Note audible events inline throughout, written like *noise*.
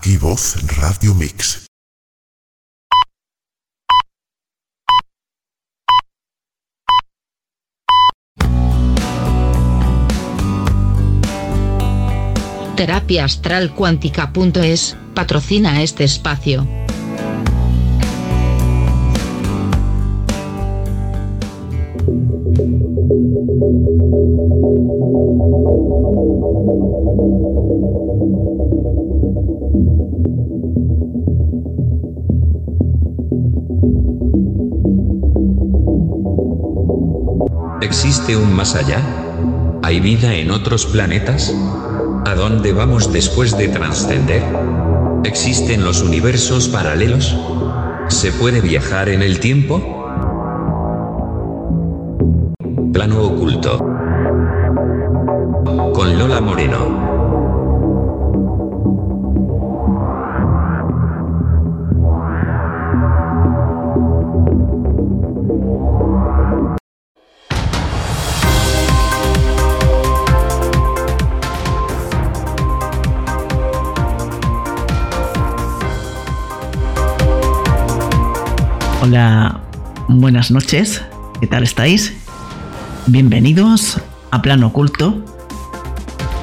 Aquí voz Radio Mix. Terapia Astral Cuántica.es patrocina este espacio. ¿Existe un más allá? ¿Hay vida en otros planetas? ¿A dónde vamos después de trascender? ¿Existen los universos paralelos? ¿Se puede viajar en el tiempo? Plano oculto. Con Lola Moreno. Hola, buenas noches, ¿qué tal estáis? Bienvenidos a Plano Oculto,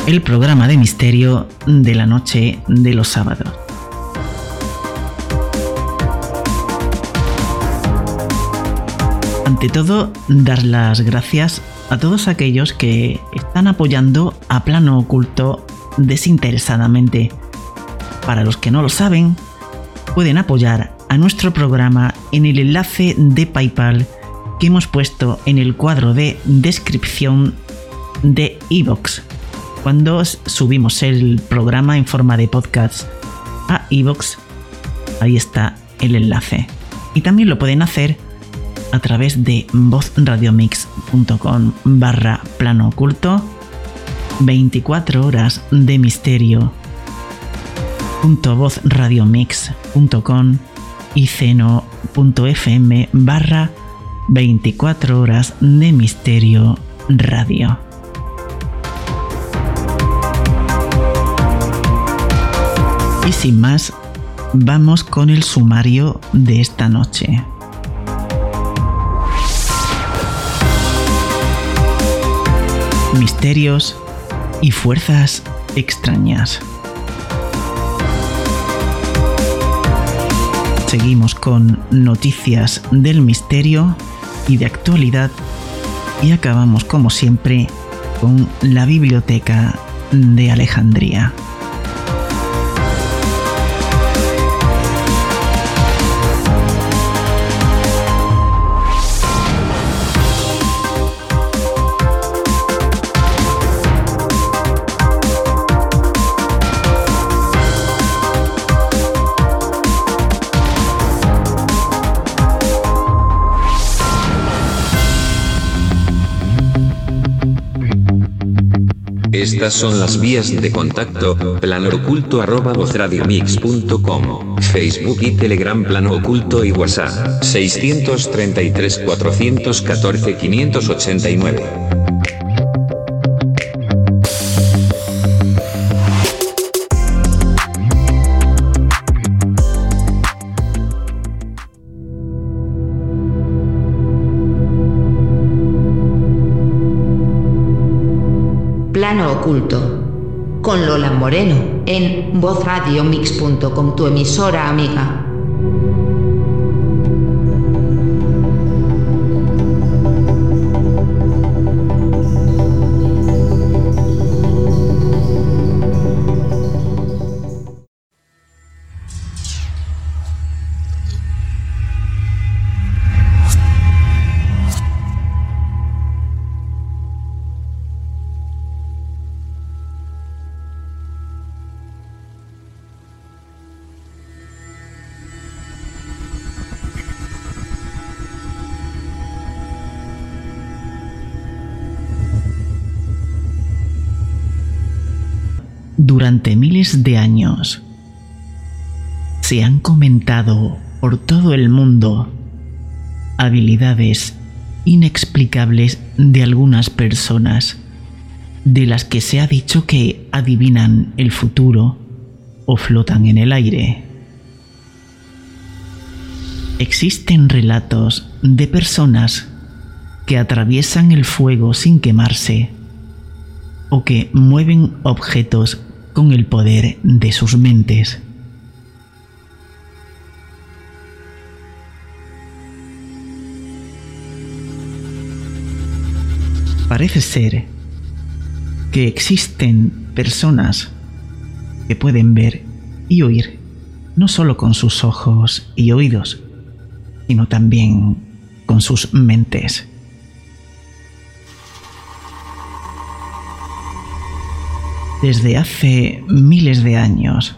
el programa de misterio de la noche de los sábados. Ante todo, dar las gracias a todos aquellos que están apoyando a Plano Oculto desinteresadamente. Para los que no lo saben, pueden apoyar a nuestro programa en el enlace de PayPal que hemos puesto en el cuadro de descripción de iVoox. Cuando subimos el programa en forma de podcast a iVoox, ahí está el enlace. Y también lo pueden hacer a través de vozradiomix.com barra plano oculto 24 horas de misterio vozradiomix.com y ceno.fm barra 24 horas de misterio radio. Y sin más, vamos con el sumario de esta noche. Misterios y fuerzas extrañas. Seguimos con noticias del misterio y de actualidad y acabamos como siempre con la biblioteca de Alejandría. Estas son las vías de contacto, plano oculto arroba vozradiomix.com, Facebook y Telegram plano oculto y WhatsApp, 633 414 589. Con Lola Moreno, en vozradiomix.com, tu emisora amiga. Se han comentado por todo el mundo habilidades inexplicables de algunas personas, de las que se ha dicho que adivinan el futuro o flotan en el aire. Existen relatos de personas que atraviesan el fuego sin quemarse o que mueven objetos con el poder de sus mentes. Parece ser que existen personas que pueden ver y oír no solo con sus ojos y oídos, sino también con sus mentes. Desde hace miles de años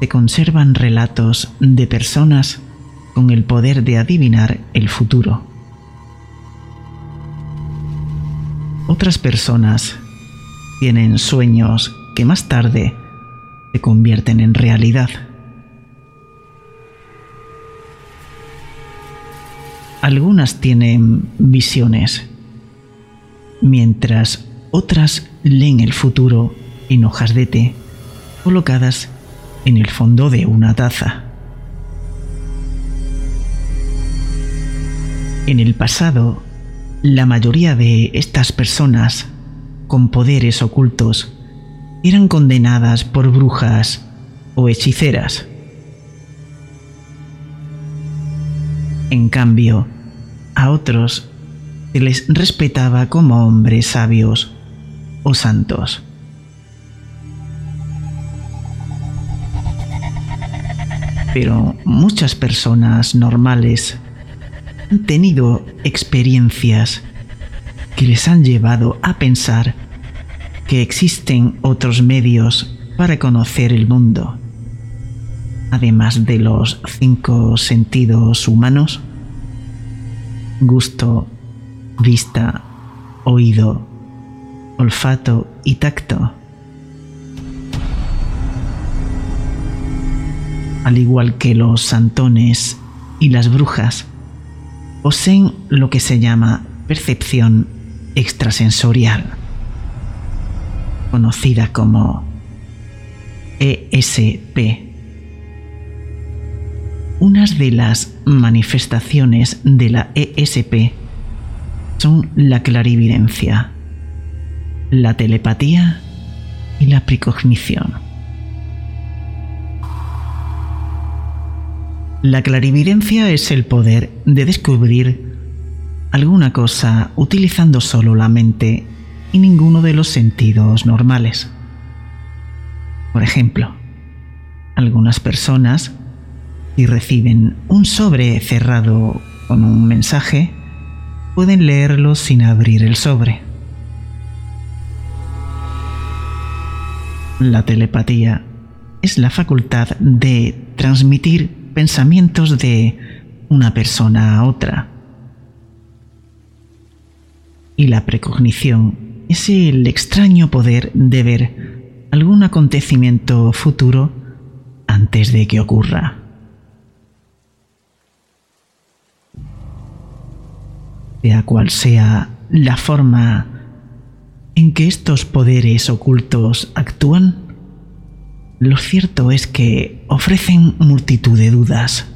se conservan relatos de personas con el poder de adivinar el futuro. Otras personas tienen sueños que más tarde se convierten en realidad. Algunas tienen visiones, mientras otras leen el futuro en hojas de té colocadas en el fondo de una taza. En el pasado, la mayoría de estas personas con poderes ocultos eran condenadas por brujas o hechiceras. En cambio, a otros se les respetaba como hombres sabios o santos. Pero muchas personas normales han tenido experiencias que les han llevado a pensar que existen otros medios para conocer el mundo, además de los cinco sentidos humanos, gusto, vista, oído, olfato y tacto. Al igual que los santones y las brujas, poseen lo que se llama percepción extrasensorial, conocida como ESP. Unas de las manifestaciones de la ESP son la clarividencia, la telepatía y la precognición. La clarividencia es el poder de descubrir alguna cosa utilizando solo la mente y ninguno de los sentidos normales. Por ejemplo, algunas personas, si reciben un sobre cerrado con un mensaje, pueden leerlo sin abrir el sobre. La telepatía es la facultad de transmitir pensamientos de una persona a otra. Y la precognición es el extraño poder de ver algún acontecimiento futuro antes de que ocurra. Sea cual sea la forma en que estos poderes ocultos actúan, lo cierto es que ofrecen multitud de dudas.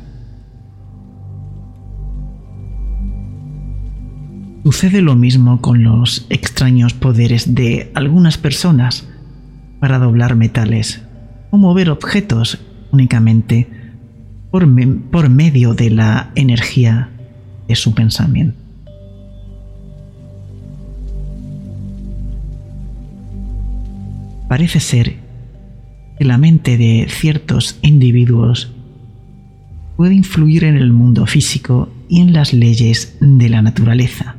Sucede lo mismo con los extraños poderes de algunas personas para doblar metales o mover objetos únicamente por, por medio de la energía de su pensamiento. Parece ser que la mente de ciertos individuos puede influir en el mundo físico y en las leyes de la naturaleza.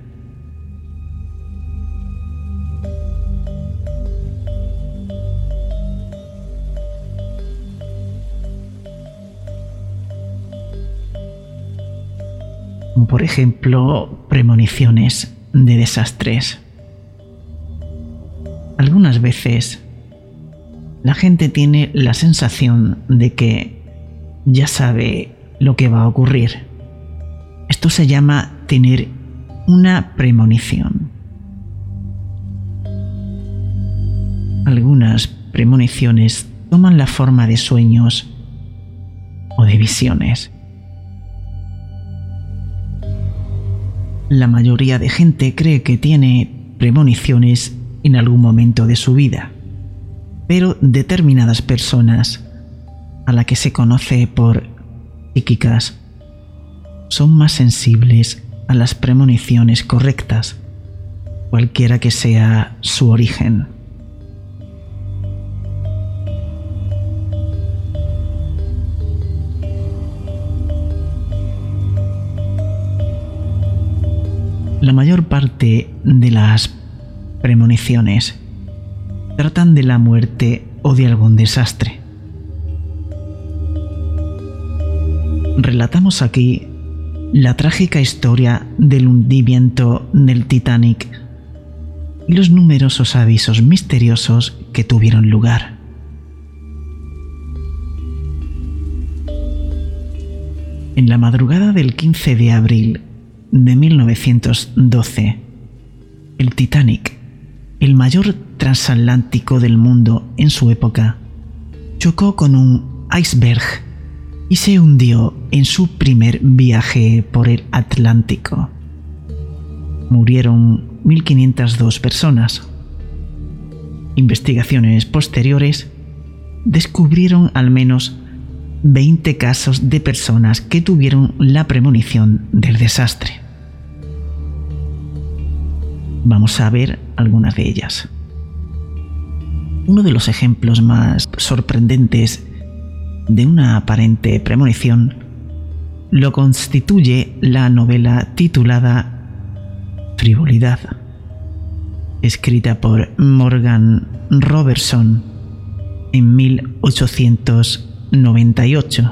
Como por ejemplo premoniciones de desastres. Algunas veces la gente tiene la sensación de que ya sabe lo que va a ocurrir. Esto se llama tener una premonición. Algunas premoniciones toman la forma de sueños o de visiones. La mayoría de gente cree que tiene premoniciones en algún momento de su vida, pero determinadas personas, a la que se conoce por psíquicas, son más sensibles a las premoniciones correctas, cualquiera que sea su origen. La mayor parte de las premoniciones tratan de la muerte o de algún desastre. Relatamos aquí la trágica historia del hundimiento del Titanic y los numerosos avisos misteriosos que tuvieron lugar. En la madrugada del 15 de abril de 1912, el Titanic, el mayor transatlántico del mundo en su época, chocó con un iceberg y se hundió en su primer viaje por el Atlántico. Murieron 1.502 personas. Investigaciones posteriores descubrieron al menos 20 casos de personas que tuvieron la premonición del desastre. Vamos a ver algunas de ellas. Uno de los ejemplos más sorprendentes de una aparente premonición lo constituye la novela titulada Frivolidad, escrita por Morgan Robertson en 1898.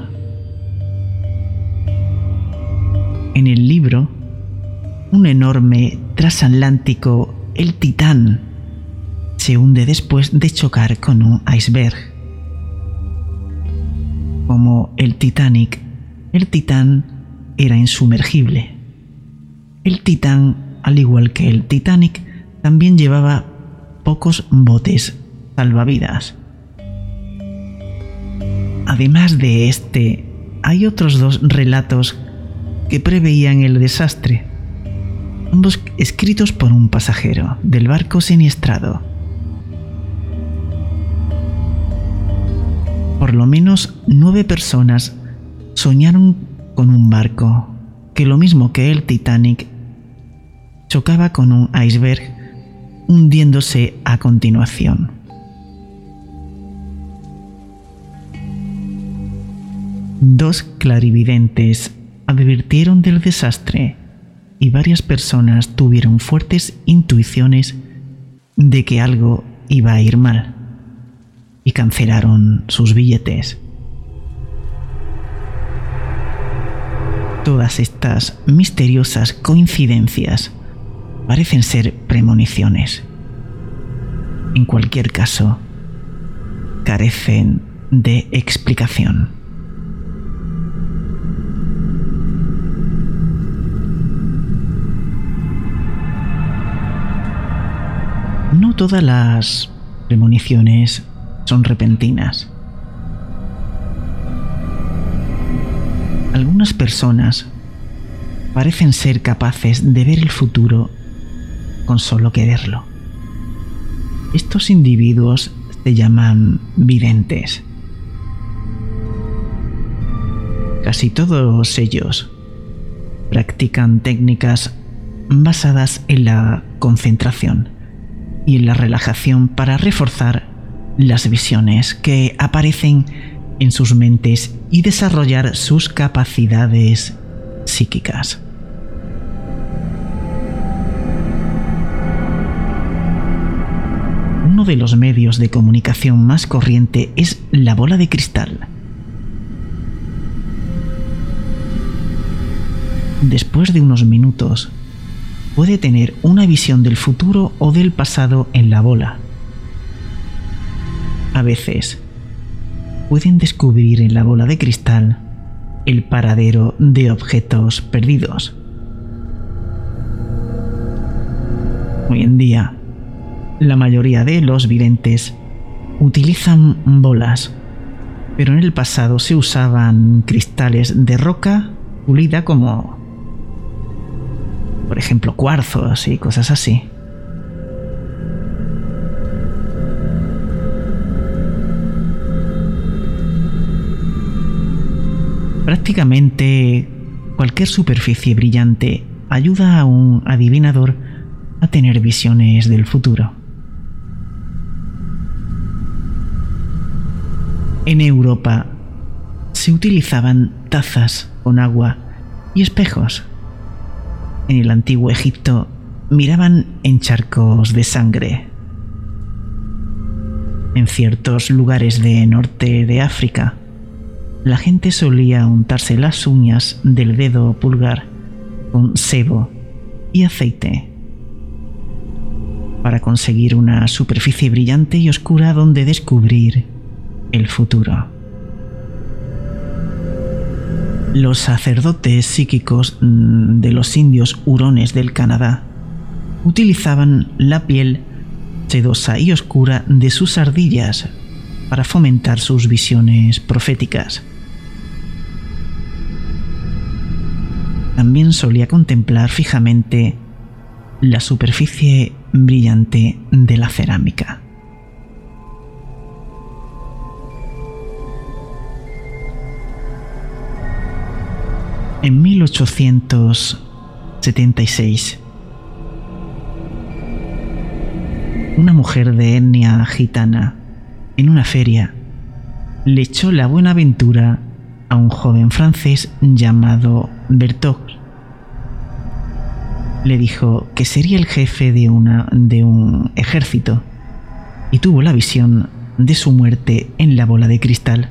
En el libro, un enorme transatlántico, el Titán, se hunde después de chocar con un iceberg como el Titanic, el Titán era insumergible. El Titán, al igual que el Titanic, también llevaba pocos botes salvavidas. Además de este, hay otros dos relatos que preveían el desastre, ambos escritos por un pasajero del barco siniestrado. por lo menos nueve personas soñaron con un barco que lo mismo que el Titanic chocaba con un iceberg hundiéndose a continuación. Dos clarividentes advirtieron del desastre y varias personas tuvieron fuertes intuiciones de que algo iba a ir mal y cancelaron sus billetes. Todas estas misteriosas coincidencias parecen ser premoniciones. En cualquier caso, carecen de explicación. No todas las premoniciones son repentinas. Algunas personas parecen ser capaces de ver el futuro con solo quererlo. Estos individuos se llaman videntes. Casi todos ellos practican técnicas basadas en la concentración y la relajación para reforzar las visiones que aparecen en sus mentes y desarrollar sus capacidades psíquicas. Uno de los medios de comunicación más corriente es la bola de cristal. Después de unos minutos, puede tener una visión del futuro o del pasado en la bola a veces pueden descubrir en la bola de cristal el paradero de objetos perdidos. Hoy en día, la mayoría de los videntes utilizan bolas, pero en el pasado se usaban cristales de roca pulida como, por ejemplo, cuarzos y cosas así. Prácticamente cualquier superficie brillante ayuda a un adivinador a tener visiones del futuro. En Europa se utilizaban tazas con agua y espejos. En el antiguo Egipto miraban en charcos de sangre. En ciertos lugares de norte de África, la gente solía untarse las uñas del dedo pulgar con sebo y aceite para conseguir una superficie brillante y oscura donde descubrir el futuro. Los sacerdotes psíquicos mm, de los indios hurones del Canadá utilizaban la piel sedosa y oscura de sus ardillas para fomentar sus visiones proféticas. También solía contemplar fijamente la superficie brillante de la cerámica. En 1876, una mujer de etnia gitana en una feria le echó la buena aventura a un joven francés llamado Bertot. Le dijo que sería el jefe de, de un ejército y tuvo la visión de su muerte en la bola de cristal.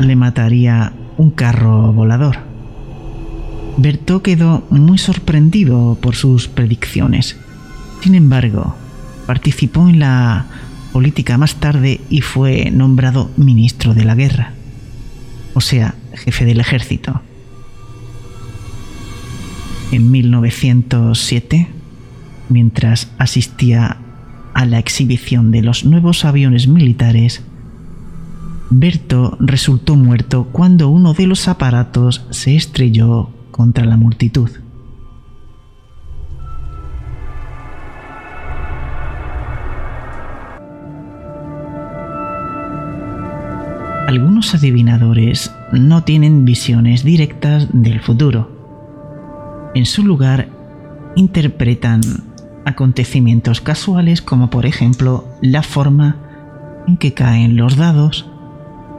Le mataría un carro volador. Bertot quedó muy sorprendido por sus predicciones. Sin embargo, participó en la política más tarde y fue nombrado ministro de la guerra, o sea, jefe del ejército. En 1907, mientras asistía a la exhibición de los nuevos aviones militares, Berto resultó muerto cuando uno de los aparatos se estrelló contra la multitud. Algunos adivinadores no tienen visiones directas del futuro. En su lugar, interpretan acontecimientos casuales como por ejemplo la forma en que caen los dados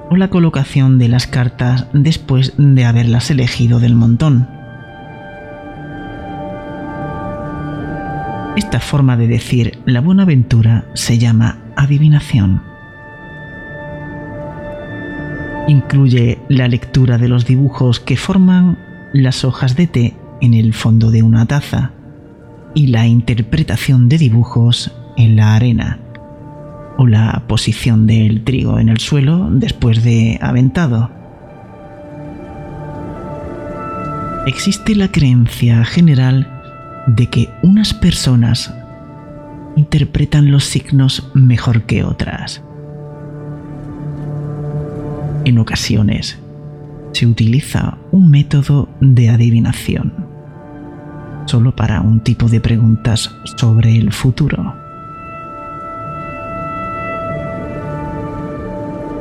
o la colocación de las cartas después de haberlas elegido del montón. Esta forma de decir la buena aventura se llama adivinación. Incluye la lectura de los dibujos que forman las hojas de té en el fondo de una taza y la interpretación de dibujos en la arena o la posición del trigo en el suelo después de aventado. Existe la creencia general de que unas personas interpretan los signos mejor que otras. En ocasiones se utiliza un método de adivinación solo para un tipo de preguntas sobre el futuro.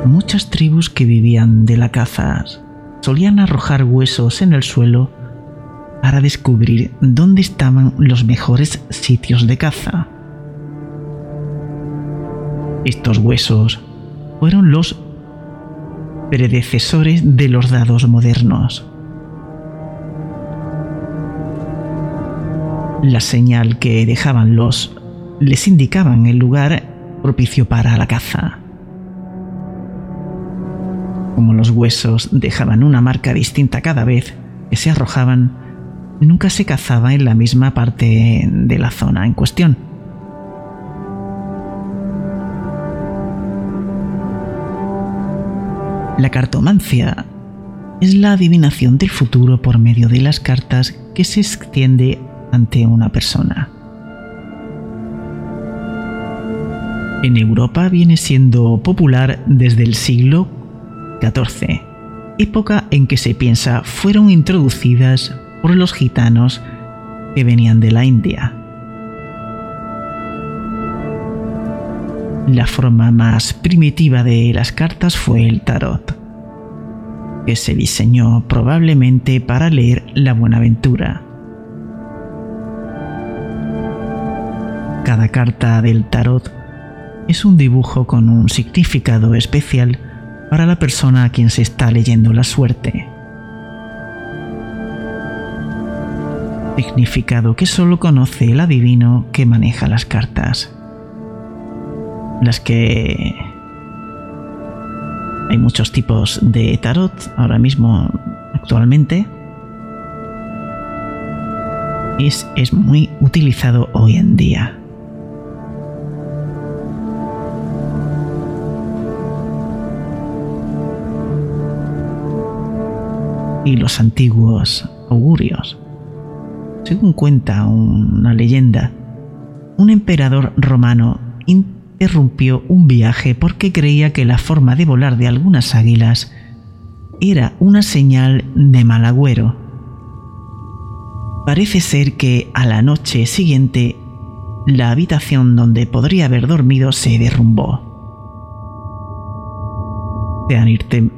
Muchas tribus que vivían de la caza solían arrojar huesos en el suelo para descubrir dónde estaban los mejores sitios de caza. Estos huesos fueron los predecesores de los dados modernos. La señal que dejaban los les indicaban el lugar propicio para la caza. Como los huesos dejaban una marca distinta cada vez que se arrojaban, nunca se cazaba en la misma parte de la zona en cuestión. La cartomancia es la adivinación del futuro por medio de las cartas que se extiende ante una persona. En Europa viene siendo popular desde el siglo Época en que se piensa fueron introducidas por los gitanos que venían de la India. La forma más primitiva de las cartas fue el tarot, que se diseñó probablemente para leer la Buenaventura. Cada carta del tarot es un dibujo con un significado especial para la persona a quien se está leyendo la suerte. Significado que solo conoce el adivino que maneja las cartas las que hay muchos tipos de tarot ahora mismo actualmente. Es, es muy utilizado hoy en día. Y los antiguos augurios. Según cuenta una leyenda, un emperador romano interrumpió un viaje porque creía que la forma de volar de algunas águilas era una señal de mal agüero. Parece ser que a la noche siguiente la habitación donde podría haber dormido se derrumbó. Se han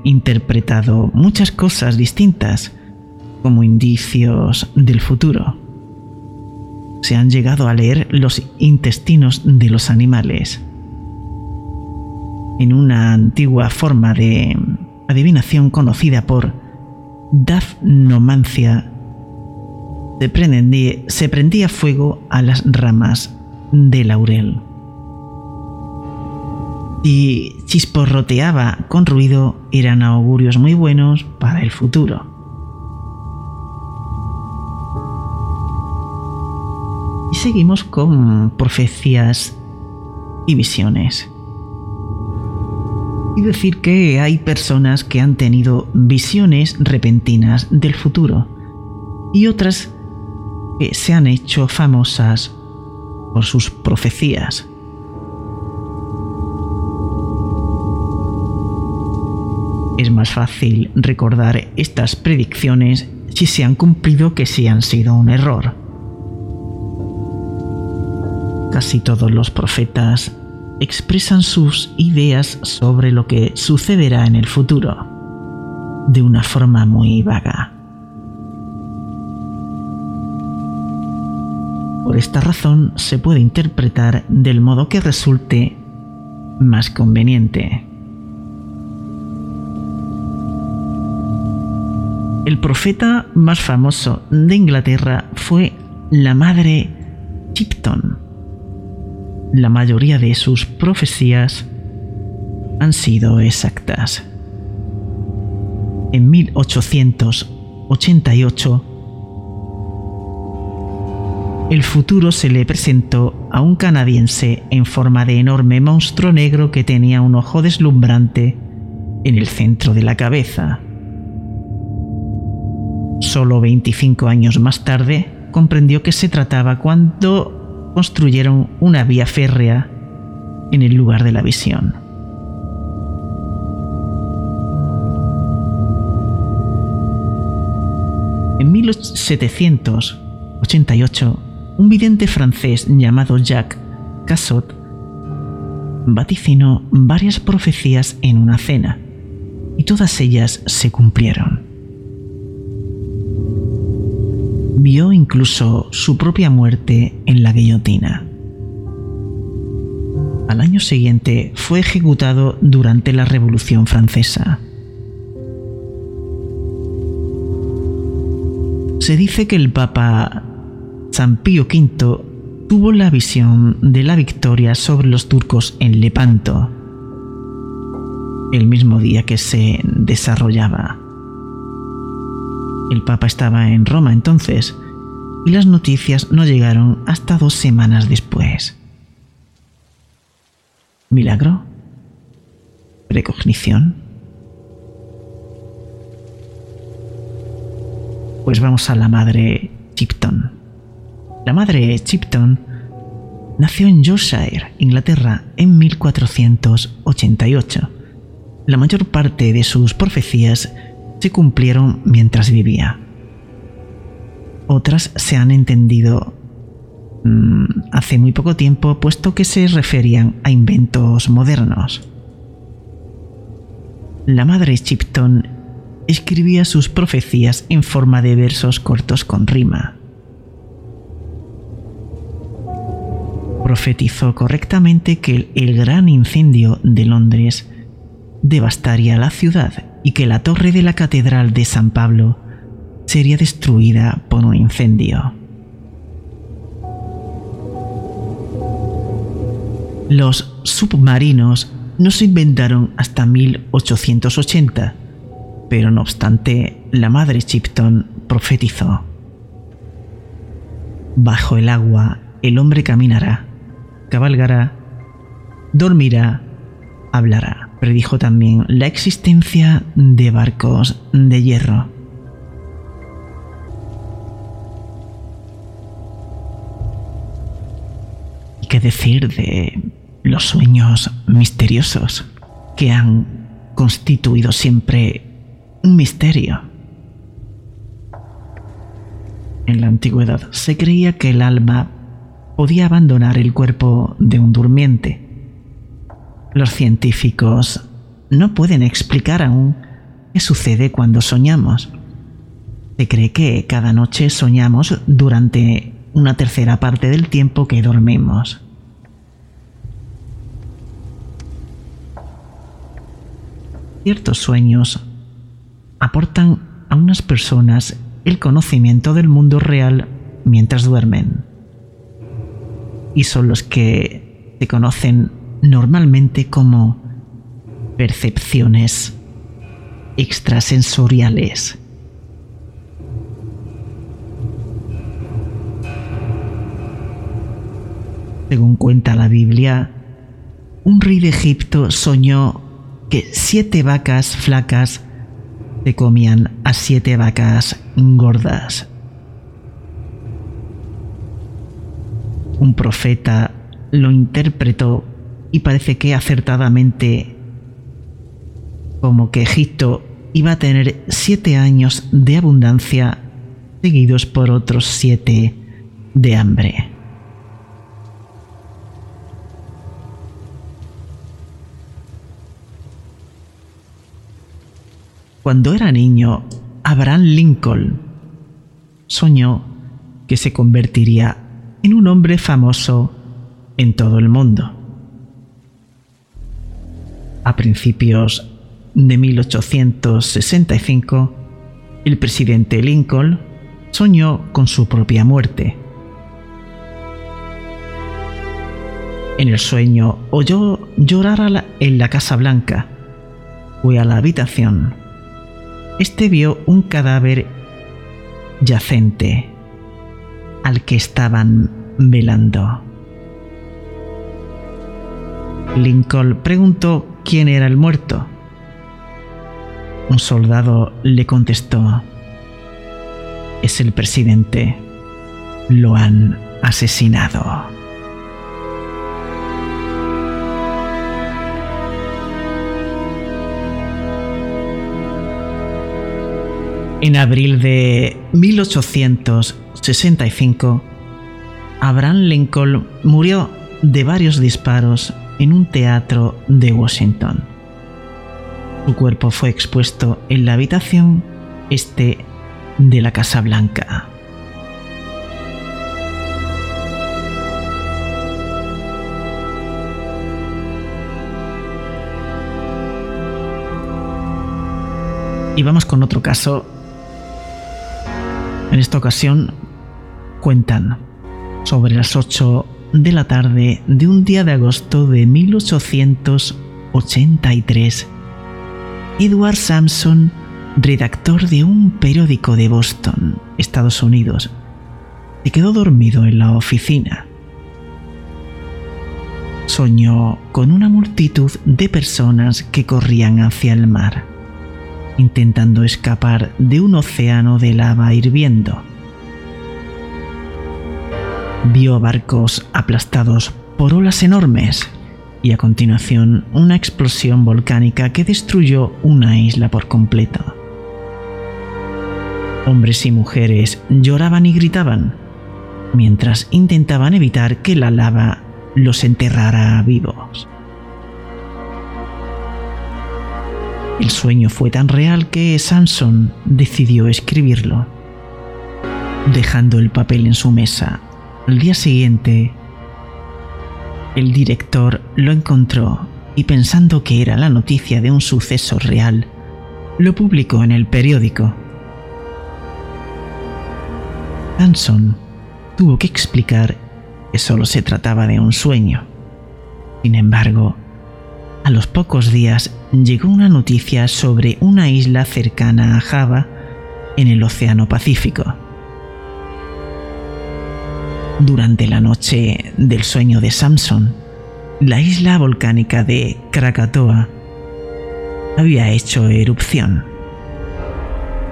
interpretado muchas cosas distintas como indicios del futuro. Se han llegado a leer los intestinos de los animales en una antigua forma de adivinación conocida por dafnomancia, se se prendía fuego a las ramas de laurel. Si chisporroteaba con ruido, eran augurios muy buenos para el futuro. Y seguimos con profecías y visiones y decir que hay personas que han tenido visiones repentinas del futuro y otras que se han hecho famosas por sus profecías. Es más fácil recordar estas predicciones si se han cumplido que si han sido un error. Casi todos los profetas expresan sus ideas sobre lo que sucederá en el futuro, de una forma muy vaga. Por esta razón se puede interpretar del modo que resulte más conveniente. El profeta más famoso de Inglaterra fue la madre Chipton la mayoría de sus profecías han sido exactas. En 1888, el futuro se le presentó a un canadiense en forma de enorme monstruo negro que tenía un ojo deslumbrante en el centro de la cabeza. Solo 25 años más tarde comprendió que se trataba cuando construyeron una vía férrea en el lugar de la visión. En 1788, un vidente francés llamado Jacques Cassot vaticinó varias profecías en una cena, y todas ellas se cumplieron. Vio incluso su propia muerte en la guillotina. Al año siguiente fue ejecutado durante la Revolución Francesa. Se dice que el Papa San Pío V tuvo la visión de la victoria sobre los turcos en Lepanto, el mismo día que se desarrollaba. El Papa estaba en Roma entonces, y las noticias no llegaron hasta dos semanas después. ¿Milagro? ¿Precognición? Pues vamos a la madre Chipton. La madre Chipton nació en Yorkshire, Inglaterra, en 1488. La mayor parte de sus profecías se cumplieron mientras vivía. Otras se han entendido mm, hace muy poco tiempo, puesto que se referían a inventos modernos. La madre Chipton escribía sus profecías en forma de versos cortos con rima. Profetizó correctamente que el gran incendio de Londres devastaría la ciudad y que la torre de la Catedral de San Pablo sería destruida por un incendio. Los submarinos no se inventaron hasta 1880, pero no obstante, la madre Chipton profetizó. Bajo el agua el hombre caminará, cabalgará, dormirá, hablará. Predijo también la existencia de barcos de hierro. ¿Y qué decir de los sueños misteriosos que han constituido siempre un misterio? En la antigüedad se creía que el alma podía abandonar el cuerpo de un durmiente. Los científicos no pueden explicar aún qué sucede cuando soñamos. Se cree que cada noche soñamos durante una tercera parte del tiempo que dormimos. Ciertos sueños aportan a unas personas el conocimiento del mundo real mientras duermen. Y son los que se conocen normalmente como percepciones extrasensoriales. Según cuenta la Biblia, un rey de Egipto soñó que siete vacas flacas se comían a siete vacas gordas. Un profeta lo interpretó y parece que acertadamente como que Egipto iba a tener siete años de abundancia seguidos por otros siete de hambre. Cuando era niño, Abraham Lincoln soñó que se convertiría en un hombre famoso en todo el mundo. A principios de 1865, el presidente Lincoln soñó con su propia muerte. En el sueño oyó llorar en la Casa Blanca. Fue a la habitación este vio un cadáver yacente al que estaban velando. Lincoln preguntó quién era el muerto. Un soldado le contestó, es el presidente. Lo han asesinado. En abril de 1865, Abraham Lincoln murió de varios disparos en un teatro de Washington. Su cuerpo fue expuesto en la habitación este de la Casa Blanca. Y vamos con otro caso en esta ocasión cuentan sobre las 8 de la tarde de un día de agosto de 1883. Edward Sampson, redactor de un periódico de Boston, Estados Unidos, se quedó dormido en la oficina. Soñó con una multitud de personas que corrían hacia el mar intentando escapar de un océano de lava hirviendo. Vio barcos aplastados por olas enormes y a continuación una explosión volcánica que destruyó una isla por completo. Hombres y mujeres lloraban y gritaban mientras intentaban evitar que la lava los enterrara vivos. El sueño fue tan real que Samson decidió escribirlo. Dejando el papel en su mesa, al día siguiente, el director lo encontró y pensando que era la noticia de un suceso real, lo publicó en el periódico. Samson tuvo que explicar que solo se trataba de un sueño. Sin embargo, a los pocos días llegó una noticia sobre una isla cercana a Java en el Océano Pacífico. Durante la noche del sueño de Samson, la isla volcánica de Krakatoa había hecho erupción,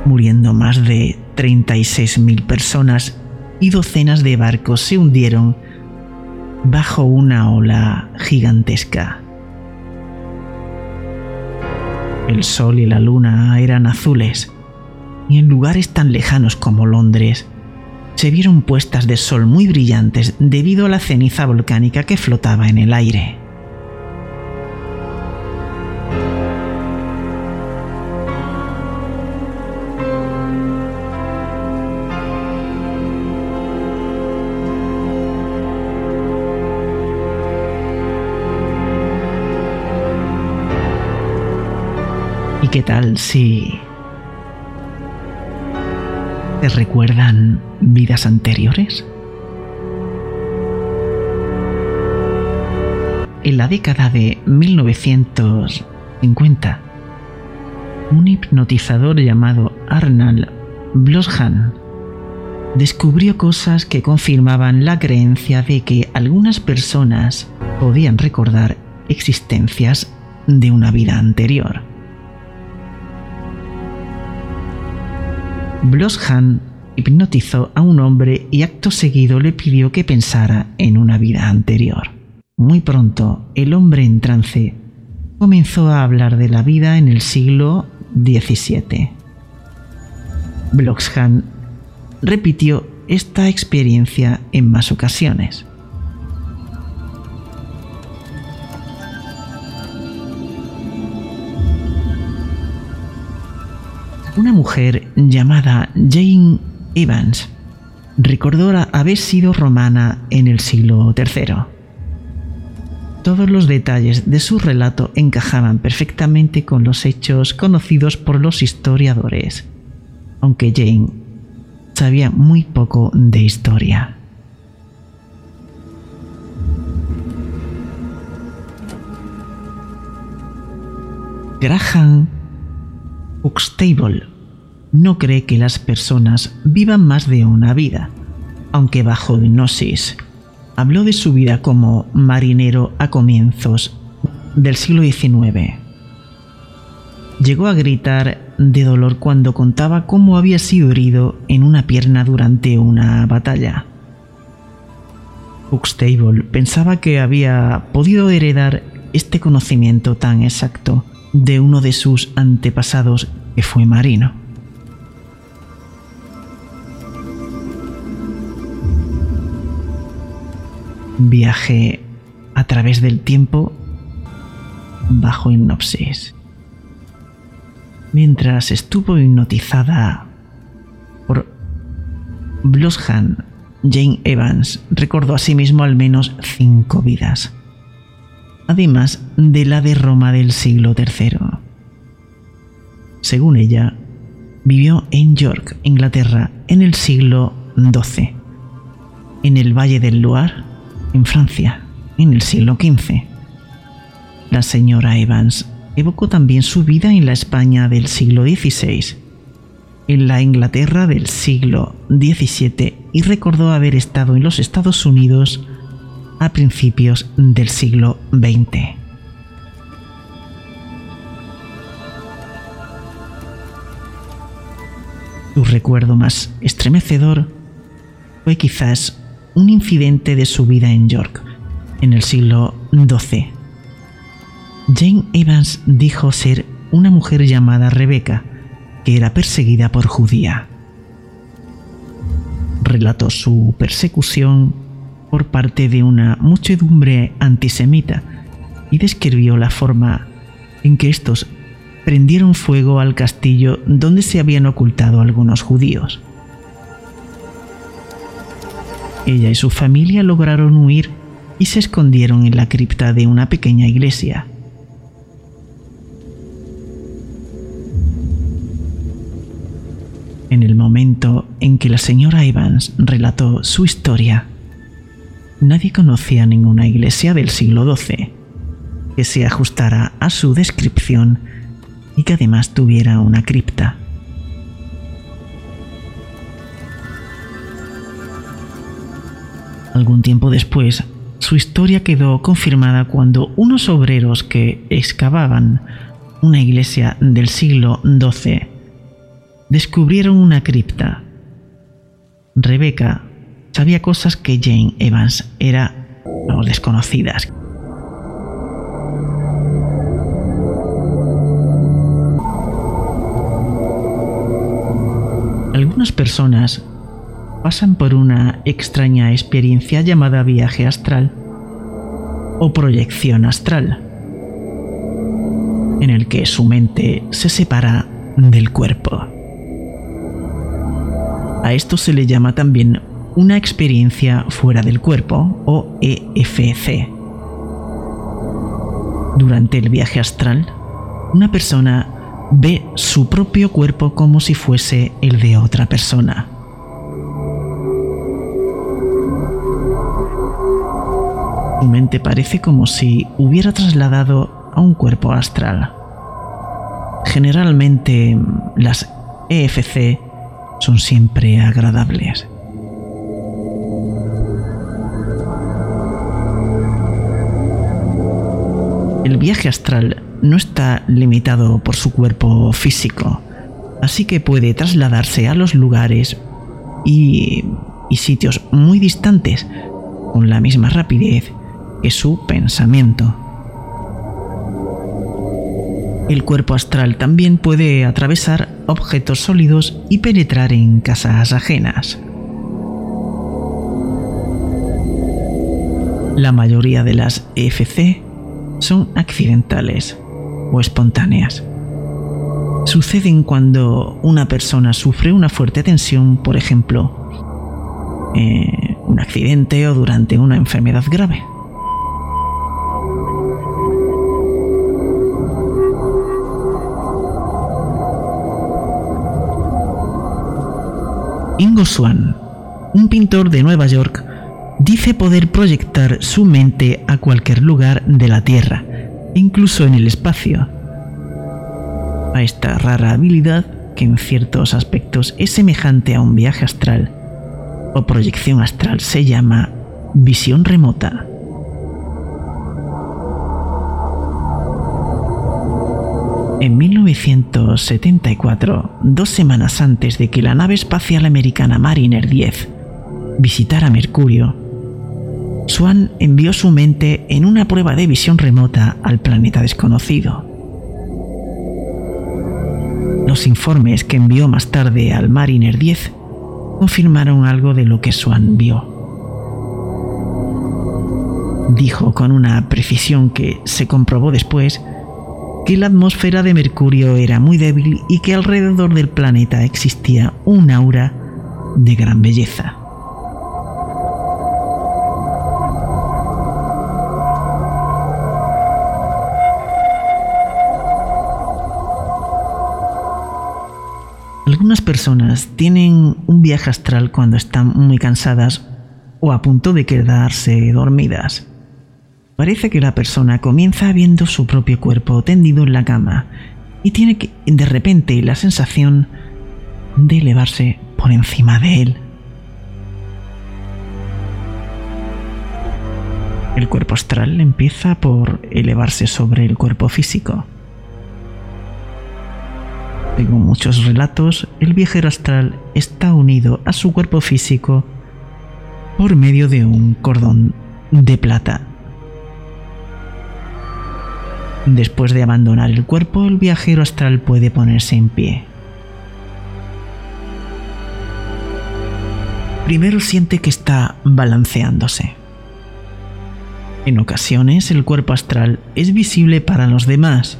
muriendo más de 36.000 personas y docenas de barcos se hundieron bajo una ola gigantesca. El sol y la luna eran azules, y en lugares tan lejanos como Londres se vieron puestas de sol muy brillantes debido a la ceniza volcánica que flotaba en el aire. qué tal si te recuerdan vidas anteriores? En la década de 1950, un hipnotizador llamado Arnold Bloshan descubrió cosas que confirmaban la creencia de que algunas personas podían recordar existencias de una vida anterior. Bloshan hipnotizó a un hombre y acto seguido le pidió que pensara en una vida anterior. Muy pronto, el hombre en trance comenzó a hablar de la vida en el siglo XVII. Bloshan repitió esta experiencia en más ocasiones. Una mujer llamada Jane Evans recordó haber sido romana en el siglo III. Todos los detalles de su relato encajaban perfectamente con los hechos conocidos por los historiadores, aunque Jane sabía muy poco de historia. Graham Huxtable no cree que las personas vivan más de una vida, aunque bajo hipnosis habló de su vida como marinero a comienzos del siglo XIX. Llegó a gritar de dolor cuando contaba cómo había sido herido en una pierna durante una batalla. Huxtable pensaba que había podido heredar este conocimiento tan exacto de uno de sus antepasados que fue marino. Viaje a través del tiempo bajo hipnosis. Mientras estuvo hipnotizada por Bloshan, Jane Evans recordó a sí mismo al menos cinco vidas además de la de Roma del siglo III. Según ella, vivió en York, Inglaterra, en el siglo XII, en el Valle del Loire, en Francia, en el siglo XV. La señora Evans evocó también su vida en la España del siglo XVI, en la Inglaterra del siglo XVII y recordó haber estado en los Estados Unidos a principios del siglo XX. Su recuerdo más estremecedor fue quizás un incidente de su vida en York, en el siglo XII. Jane Evans dijo ser una mujer llamada Rebecca, que era perseguida por judía. Relató su persecución por parte de una muchedumbre antisemita y describió la forma en que estos prendieron fuego al castillo donde se habían ocultado algunos judíos. Ella y su familia lograron huir y se escondieron en la cripta de una pequeña iglesia. En el momento en que la señora Evans relató su historia, nadie conocía ninguna iglesia del siglo XII que se ajustara a su descripción y que además tuviera una cripta. Algún tiempo después, su historia quedó confirmada cuando unos obreros que excavaban una iglesia del siglo XII descubrieron una cripta. Rebecca sabía cosas que Jane Evans era desconocidas. Algunas personas pasan por una extraña experiencia llamada viaje astral o proyección astral, en el que su mente se separa del cuerpo. A esto se le llama también una experiencia fuera del cuerpo o EFC. Durante el viaje astral, una persona ve su propio cuerpo como si fuese el de otra persona. Su mente parece como si hubiera trasladado a un cuerpo astral. Generalmente las EFC son siempre agradables. El viaje astral no está limitado por su cuerpo físico, así que puede trasladarse a los lugares y, sitios muy distantes con la misma rapidez que su pensamiento. El cuerpo astral también puede atravesar objetos sólidos y penetrar en casas ajenas. La mayoría de las EFC son accidentales o espontáneas. Suceden cuando una persona sufre una fuerte tensión, por ejemplo, eh, un accidente o durante una enfermedad grave. Ingo Swan, un pintor de Nueva York, dice poder proyectar su mente a cualquier lugar de la Tierra incluso en el espacio. A esta rara habilidad, que en ciertos aspectos es semejante a un viaje astral o proyección astral, se llama visión remota. En 1974, dos semanas antes de que la nave espacial americana Mariner 10 visitara Mercurio, Swan envió su mente en una prueba de visión remota al planeta desconocido. Los informes que envió más tarde al Mariner 10 confirmaron algo de lo que Swan vio. Dijo con una precisión que se comprobó después que la atmósfera de Mercurio era muy débil y que alrededor del planeta existía un aura de gran belleza. Personas tienen un viaje astral cuando están muy cansadas o a punto de quedarse dormidas. Parece que la persona comienza viendo su propio cuerpo tendido en la cama y tiene que, de repente la sensación de elevarse por encima de él. El cuerpo astral empieza por elevarse sobre el cuerpo físico. Según muchos relatos, el viajero astral está unido a su cuerpo físico por medio de un cordón de plata. Después de abandonar el cuerpo, el viajero astral puede ponerse en pie. Primero siente que está balanceándose. En ocasiones el cuerpo astral es visible para los demás.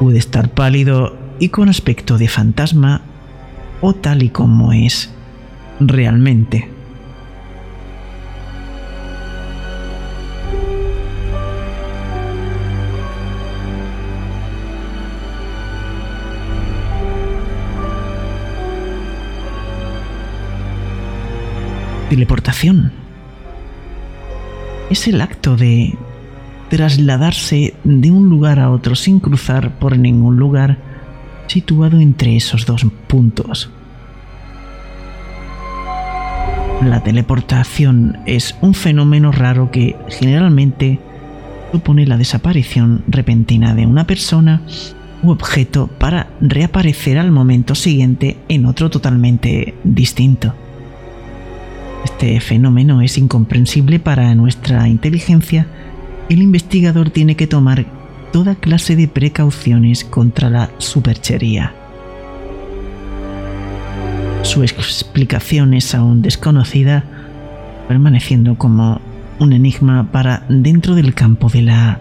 Puede estar pálido y con aspecto de fantasma o tal y como es realmente. Teleportación es el acto de trasladarse de un lugar a otro sin cruzar por ningún lugar situado entre esos dos puntos. La teleportación es un fenómeno raro que generalmente supone la desaparición repentina de una persona u objeto para reaparecer al momento siguiente en otro totalmente distinto. Este fenómeno es incomprensible para nuestra inteligencia el investigador tiene que tomar toda clase de precauciones contra la superchería. Su explicación es aún desconocida, permaneciendo como un enigma para dentro del campo de la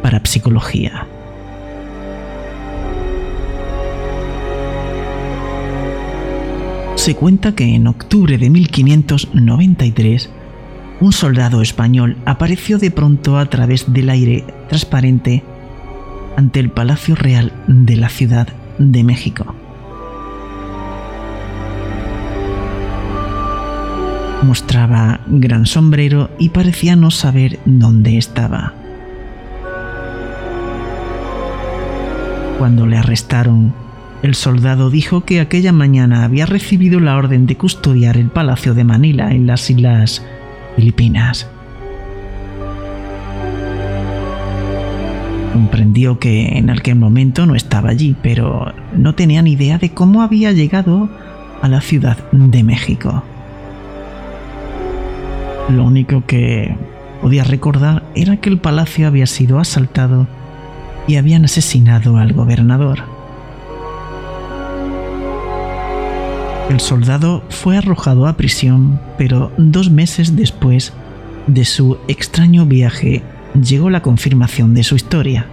parapsicología. Se cuenta que en octubre de 1593 un soldado español apareció de pronto a través del aire transparente ante el Palacio Real de la Ciudad de México. Mostraba gran sombrero y parecía no saber dónde estaba. Cuando le arrestaron, el soldado dijo que aquella mañana había recibido la orden de custodiar el Palacio de Manila en las Islas Filipinas. Comprendió que en aquel momento no estaba allí, pero no tenía ni idea de cómo había llegado a la Ciudad de México. Lo único que podía recordar era que el palacio había sido asaltado y habían asesinado al gobernador. El soldado fue arrojado a prisión, pero dos meses después de su extraño viaje llegó la confirmación de su historia.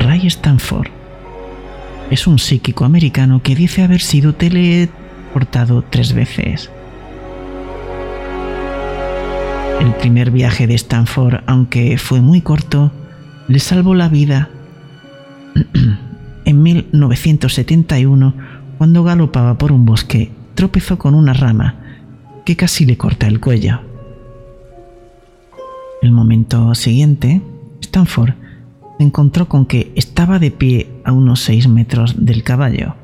Ray Stanford es un psíquico americano que dice haber sido teleportado tres veces. El primer viaje de Stanford, aunque fue muy corto, le salvó la vida *clears throat* en 1971 cuando galopaba por un bosque, tropezó con una rama que casi le corta el cuello. El momento siguiente, Stanford se encontró con que estaba de pie a unos 6 metros del caballo.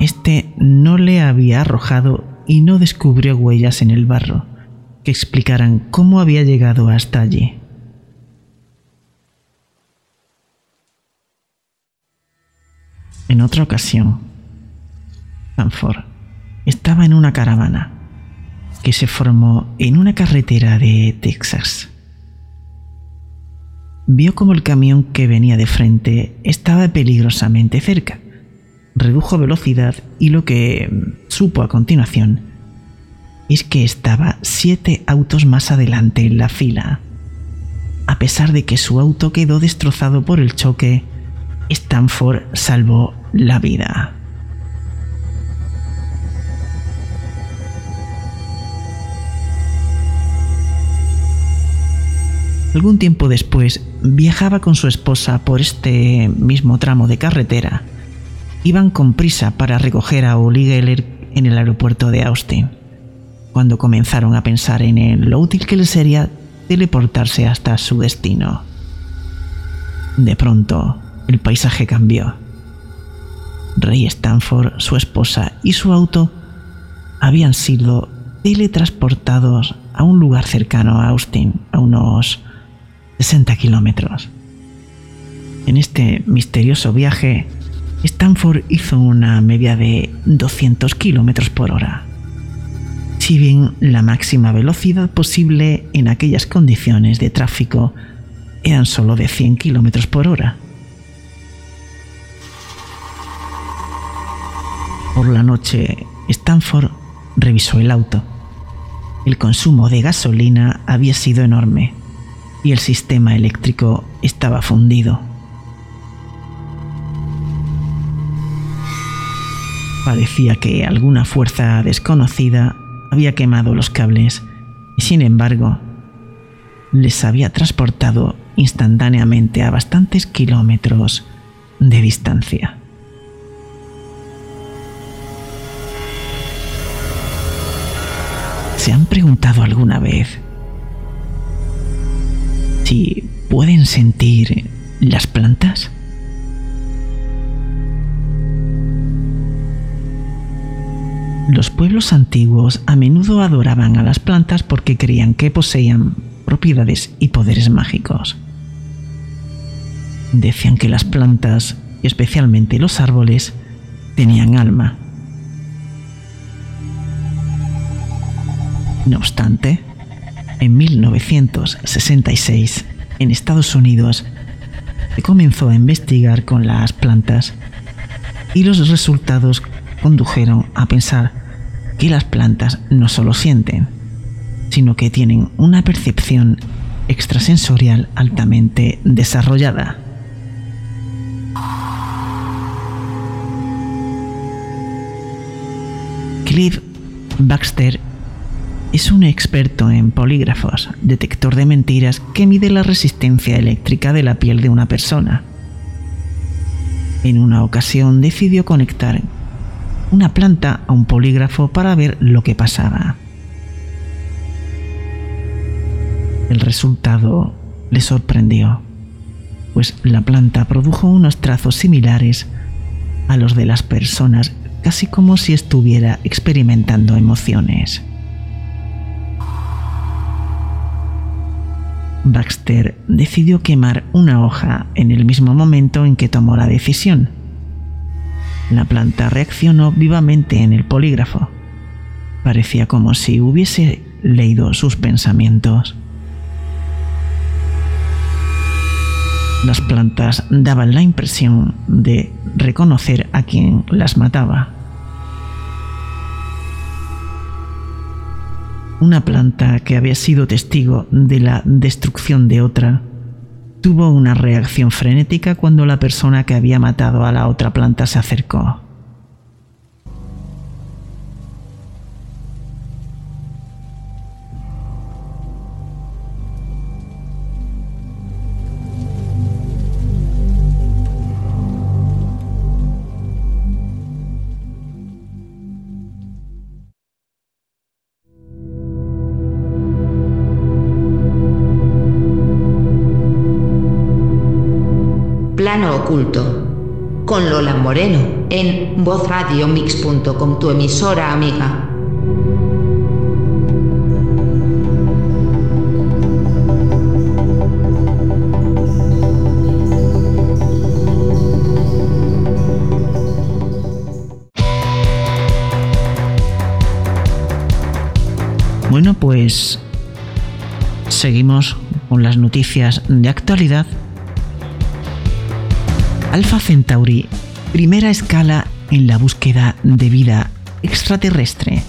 Este no le había arrojado y no descubrió huellas en el barro que explicaran cómo había llegado hasta allí. En otra ocasión, Sanford estaba en una caravana que se formó en una carretera de Texas. Vio como el camión que venía de frente estaba peligrosamente cerca. Redujo velocidad y lo que supo a continuación es que estaba siete autos más adelante en la fila. A pesar de que su auto quedó destrozado por el choque, Stanford salvó la vida. Algún tiempo después viajaba con su esposa por este mismo tramo de carretera. Iban con prisa para recoger a Uli Geller en el aeropuerto de Austin, cuando comenzaron a pensar en lo útil que les sería teleportarse hasta su destino. De pronto, el paisaje cambió. Rey Stanford, su esposa y su auto habían sido teletransportados a un lugar cercano a Austin, a unos 60 kilómetros. En este misterioso viaje, Stanford hizo una media de 200 km por hora. Si bien la máxima velocidad posible en aquellas condiciones de tráfico eran solo de 100 km por hora. Por la noche, Stanford revisó el auto. El consumo de gasolina había sido enorme y el sistema eléctrico estaba fundido. Parecía que alguna fuerza desconocida había quemado los cables y sin embargo les había transportado instantáneamente a bastantes kilómetros de distancia. ¿Se han preguntado alguna vez si pueden sentir las plantas? Los pueblos antiguos a menudo adoraban a las plantas porque creían que poseían propiedades y poderes mágicos. Decían que las plantas, y especialmente los árboles, tenían alma. No obstante, en 1966, en Estados Unidos, se comenzó a investigar con las plantas y los resultados condujeron a pensar que las plantas no solo sienten, sino que tienen una percepción extrasensorial altamente desarrollada. Cliff Baxter es un experto en polígrafos, detector de mentiras que mide la resistencia eléctrica de la piel de una persona. En una ocasión decidió conectar una planta a un polígrafo para ver lo que pasaba. El resultado le sorprendió, pues la planta produjo unos trazos similares a los de las personas, casi como si estuviera experimentando emociones. Baxter decidió quemar una hoja en el mismo momento en que tomó la decisión. La planta reaccionó vivamente en el polígrafo. Parecía como si hubiese leído sus pensamientos. Las plantas daban la impresión de reconocer a quien las mataba. Una planta que había sido testigo de la destrucción de otra tuvo una reacción frenética cuando la persona que había matado a la otra planta se acercó. Plano Oculto, con Lola Moreno, en vozradiomix.com, tu emisora amiga. Bueno, pues seguimos con las noticias de actualidad Alpha Centauri, primera escala en la búsqueda de vida extraterrestre.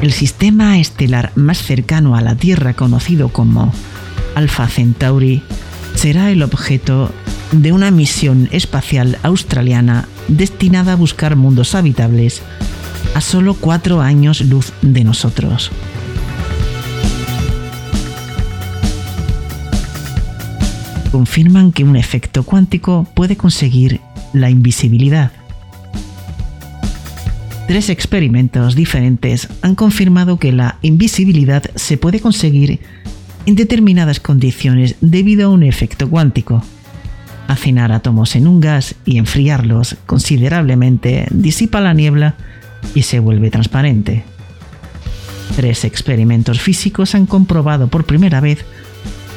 El sistema estelar más cercano a la Tierra conocido como Alpha Centauri será el objeto de una misión espacial australiana destinada a buscar mundos habitables a solo cuatro años luz de nosotros. Confirman que un efecto cuántico puede conseguir la invisibilidad. Tres experimentos diferentes han confirmado que la invisibilidad se puede conseguir en determinadas condiciones debido a un efecto cuántico. Hacinar átomos en un gas y enfriarlos considerablemente disipa la niebla y se vuelve transparente. Tres experimentos físicos han comprobado por primera vez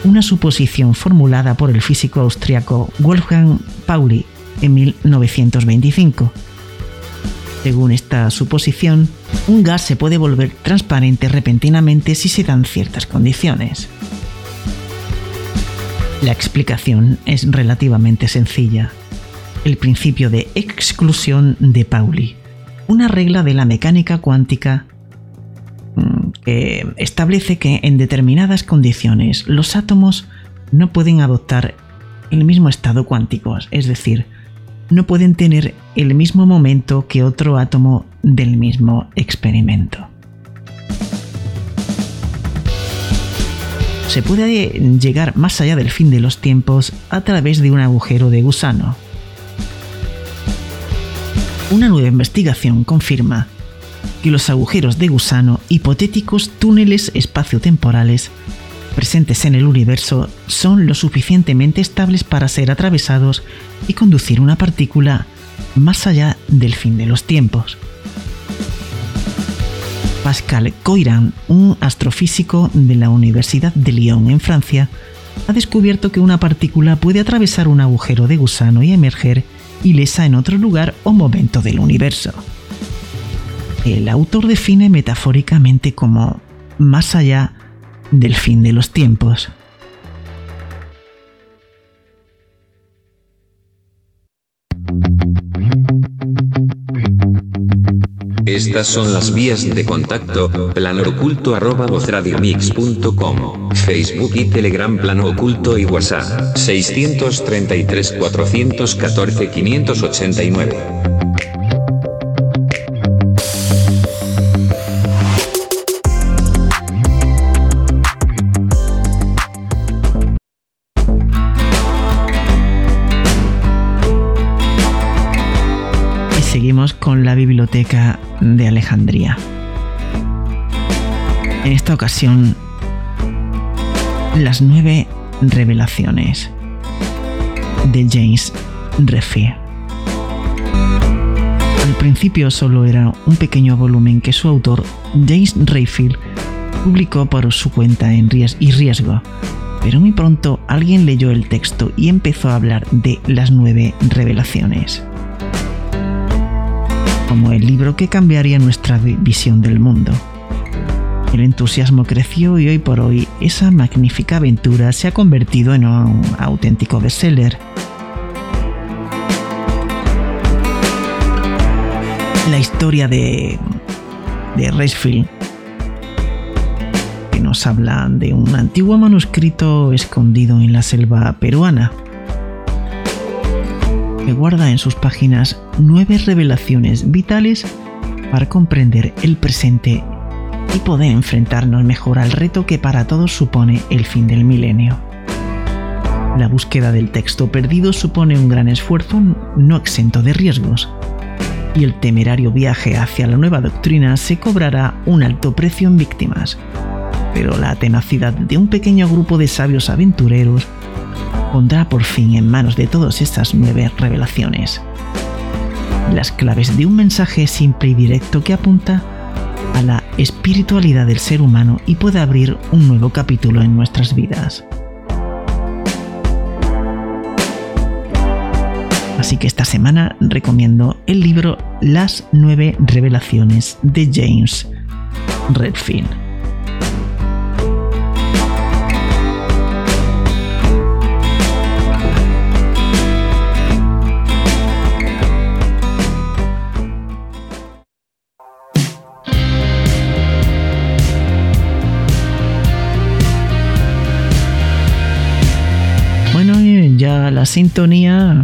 una suposición formulada por el físico austriaco Wolfgang Pauli en 1925. Según esta suposición, un gas se puede volver transparente repentinamente si se dan ciertas condiciones. La explicación es relativamente sencilla. El principio de exclusión de Pauli, una regla de la mecánica cuántica que establece que en determinadas condiciones los átomos no pueden adoptar el mismo estado cuántico, es decir, no pueden tener el mismo momento que otro átomo del mismo experimento. Se puede llegar más allá del fin de los tiempos a través de un agujero de gusano. Una nueva investigación confirma que los agujeros de gusano, hipotéticos túneles espaciotemporales presentes en el universo son lo suficientemente estables para ser atravesados y conducir una partícula más allá del fin de los tiempos. Pascal Coiran, un astrofísico de la Universidad de Lyon en Francia, ha descubierto que una partícula puede atravesar un agujero de gusano y emerger ilesa en otro lugar o momento del universo. El autor define metafóricamente como más allá del fin de los tiempos. Estas son las vías de contacto, plano oculto arroba vozradiomix.com, Facebook y Telegram plano oculto y WhatsApp, 633 414 589. Con la Biblioteca de Alejandría. En esta ocasión, las nueve revelaciones de James Refe. Al principio solo era un pequeño volumen que su autor, James Rayfield, publicó por su cuenta en y Riesgo, pero muy pronto alguien leyó el texto y empezó a hablar de las nueve revelaciones como el libro que cambiaría nuestra visión del mundo. El entusiasmo creció y hoy por hoy esa magnífica aventura se ha convertido en un auténtico bestseller. La historia de, de Racefield, que nos habla de un antiguo manuscrito escondido en la selva peruana guarda en sus páginas nueve revelaciones vitales para comprender el presente y poder enfrentarnos mejor al reto que para todos supone el fin del milenio. La búsqueda del texto perdido supone un gran esfuerzo no exento de riesgos, y el temerario viaje hacia la nueva doctrina se cobrará un alto precio en víctimas. Pero la tenacidad de un pequeño grupo de sabios aventureros pondrá por fin en manos de todas estas nueve revelaciones. Las claves de un mensaje simple y directo que apunta a la espiritualidad del ser humano y puede abrir un nuevo capítulo en nuestras vidas. Así que esta semana recomiendo el libro Las nueve revelaciones de James Redfield. la sintonía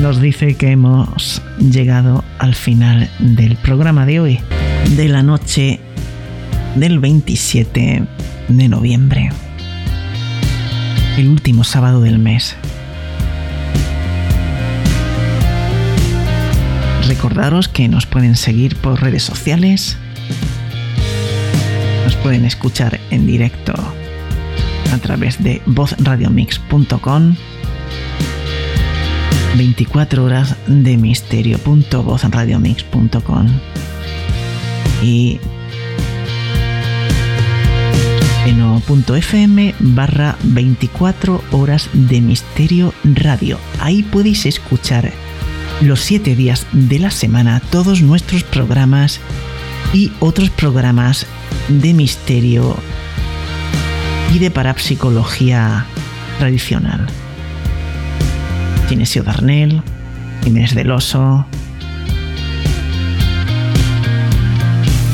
nos dice que hemos llegado al final del programa de hoy, de la noche del 27 de noviembre, el último sábado del mes. Recordaros que nos pueden seguir por redes sociales, nos pueden escuchar en directo a través de vozradiomix.com 24 horas de misterio.vozradiomix.com y seno.fm barra 24 horas de misterio radio. Ahí podéis escuchar los 7 días de la semana todos nuestros programas y otros programas de misterio y de parapsicología tradicional. Tinesio Darnell, Inés del Oso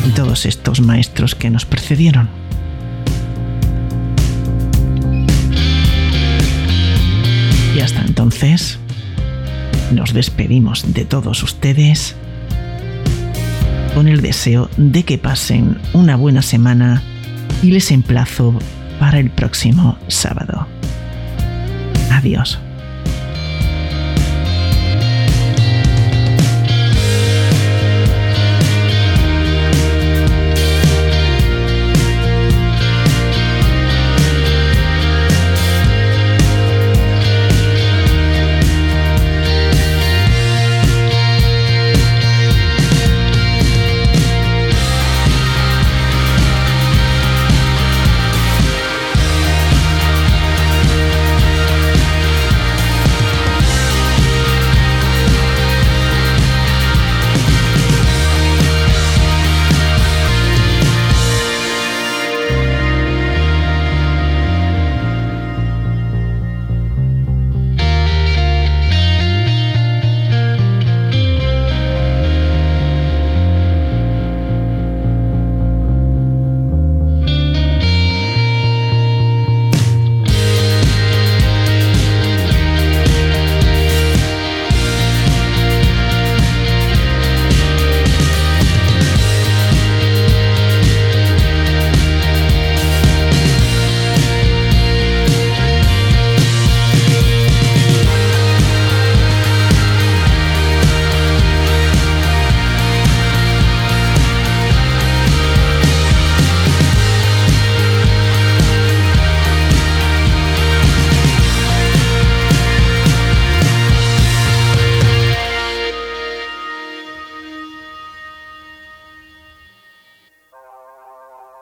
y todos estos maestros que nos precedieron. Y hasta entonces, nos despedimos de todos ustedes con el deseo de que pasen una buena semana y les emplazo para el próximo sábado. Adiós.